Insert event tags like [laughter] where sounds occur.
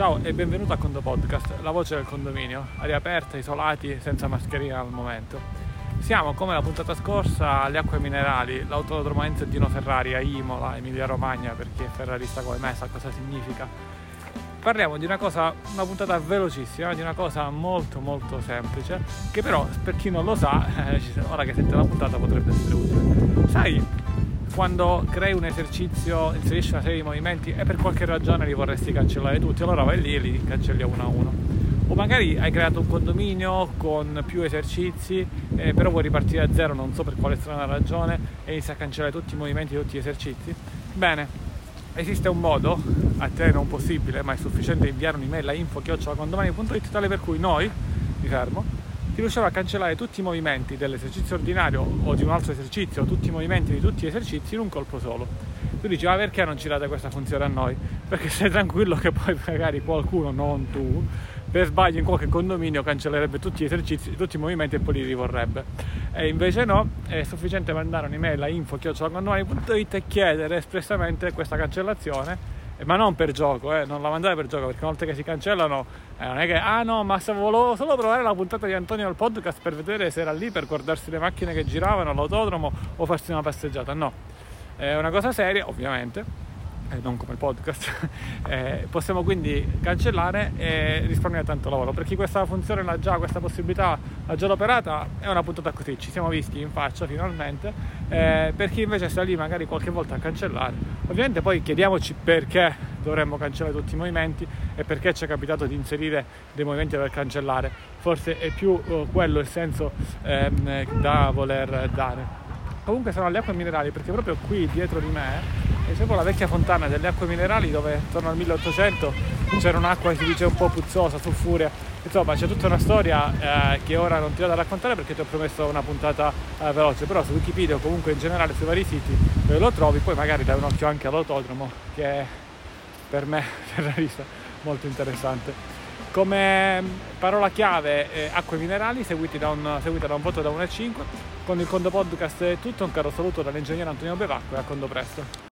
Ciao e benvenuto a Condo Podcast, la voce del condominio, aria aperta, isolati, senza mascherina al momento. Siamo come la puntata scorsa alle acque minerali, l'autodromo Enzo Dino Ferrari a Imola, Emilia Romagna, per chi è ferrarista come me sa cosa significa. Parliamo di una cosa, una puntata velocissima, di una cosa molto molto semplice, che però per chi non lo sa, [laughs] eh, ora che sente la puntata potrebbe essere utile. Sai, quando crei un esercizio, inserisci una serie di movimenti e per qualche ragione li vorresti cancellare tutti, allora vai lì e li cancelli uno a uno. O magari hai creato un condominio con più esercizi, eh, però vuoi ripartire da zero, non so per quale strana ragione, e inizi a cancellare tutti i movimenti, tutti gli esercizi. Bene, esiste un modo, a te non possibile, ma è sufficiente inviare un'email a info.condomani.it tale per cui noi, mi fermo, ti riusciamo a cancellare tutti i movimenti dell'esercizio ordinario o di un altro esercizio, tutti i movimenti di tutti gli esercizi in un colpo solo. Tu dici, ma perché non ci date questa funzione a noi? Perché sei tranquillo che poi magari qualcuno, non tu, per sbaglio in qualche condominio cancellerebbe tutti gli esercizi, tutti i movimenti e poi li rivorrebbe. E invece no, è sufficiente mandare un'email a info.condomani.it e chiedere espressamente questa cancellazione ma non per gioco, eh, non la mandare per gioco, perché una volta che si cancellano eh, non è che, ah no, ma volevo solo provare la puntata di Antonio al podcast per vedere se era lì per guardarsi le macchine che giravano, l'autodromo o farsi una passeggiata, no, è una cosa seria, ovviamente, eh, non come il podcast, [laughs] eh, possiamo quindi cancellare e risparmiare tanto lavoro. Per chi questa funzione l'ha già, questa possibilità l'ha già operata, è una puntata così, ci siamo visti in faccia finalmente. Eh, per chi invece sta lì magari qualche volta a cancellare, ovviamente poi chiediamoci perché dovremmo cancellare tutti i movimenti e perché ci è capitato di inserire dei movimenti per cancellare. Forse è più uh, quello il senso ehm, da voler dare. Comunque sono alle acque minerali perché proprio qui dietro di me è sempre la vecchia fontana delle acque minerali dove attorno al 1800 c'era un'acqua che si dice un po' puzzosa, sulfurea. Insomma, c'è tutta una storia eh, che ora non ti vado a raccontare perché ti ho promesso una puntata eh, veloce, però su Wikipedia o comunque in generale sui vari siti dove lo trovi, poi magari dai un occhio anche all'autodromo che è per me [laughs] ferrarista molto interessante. Come parola chiave eh, acque minerali seguita da, un, seguita da un voto da 1 a 5. Con il Condo Podcast è tutto, un caro saluto dall'ingegnere Antonio Bevacqua e a Condo presto.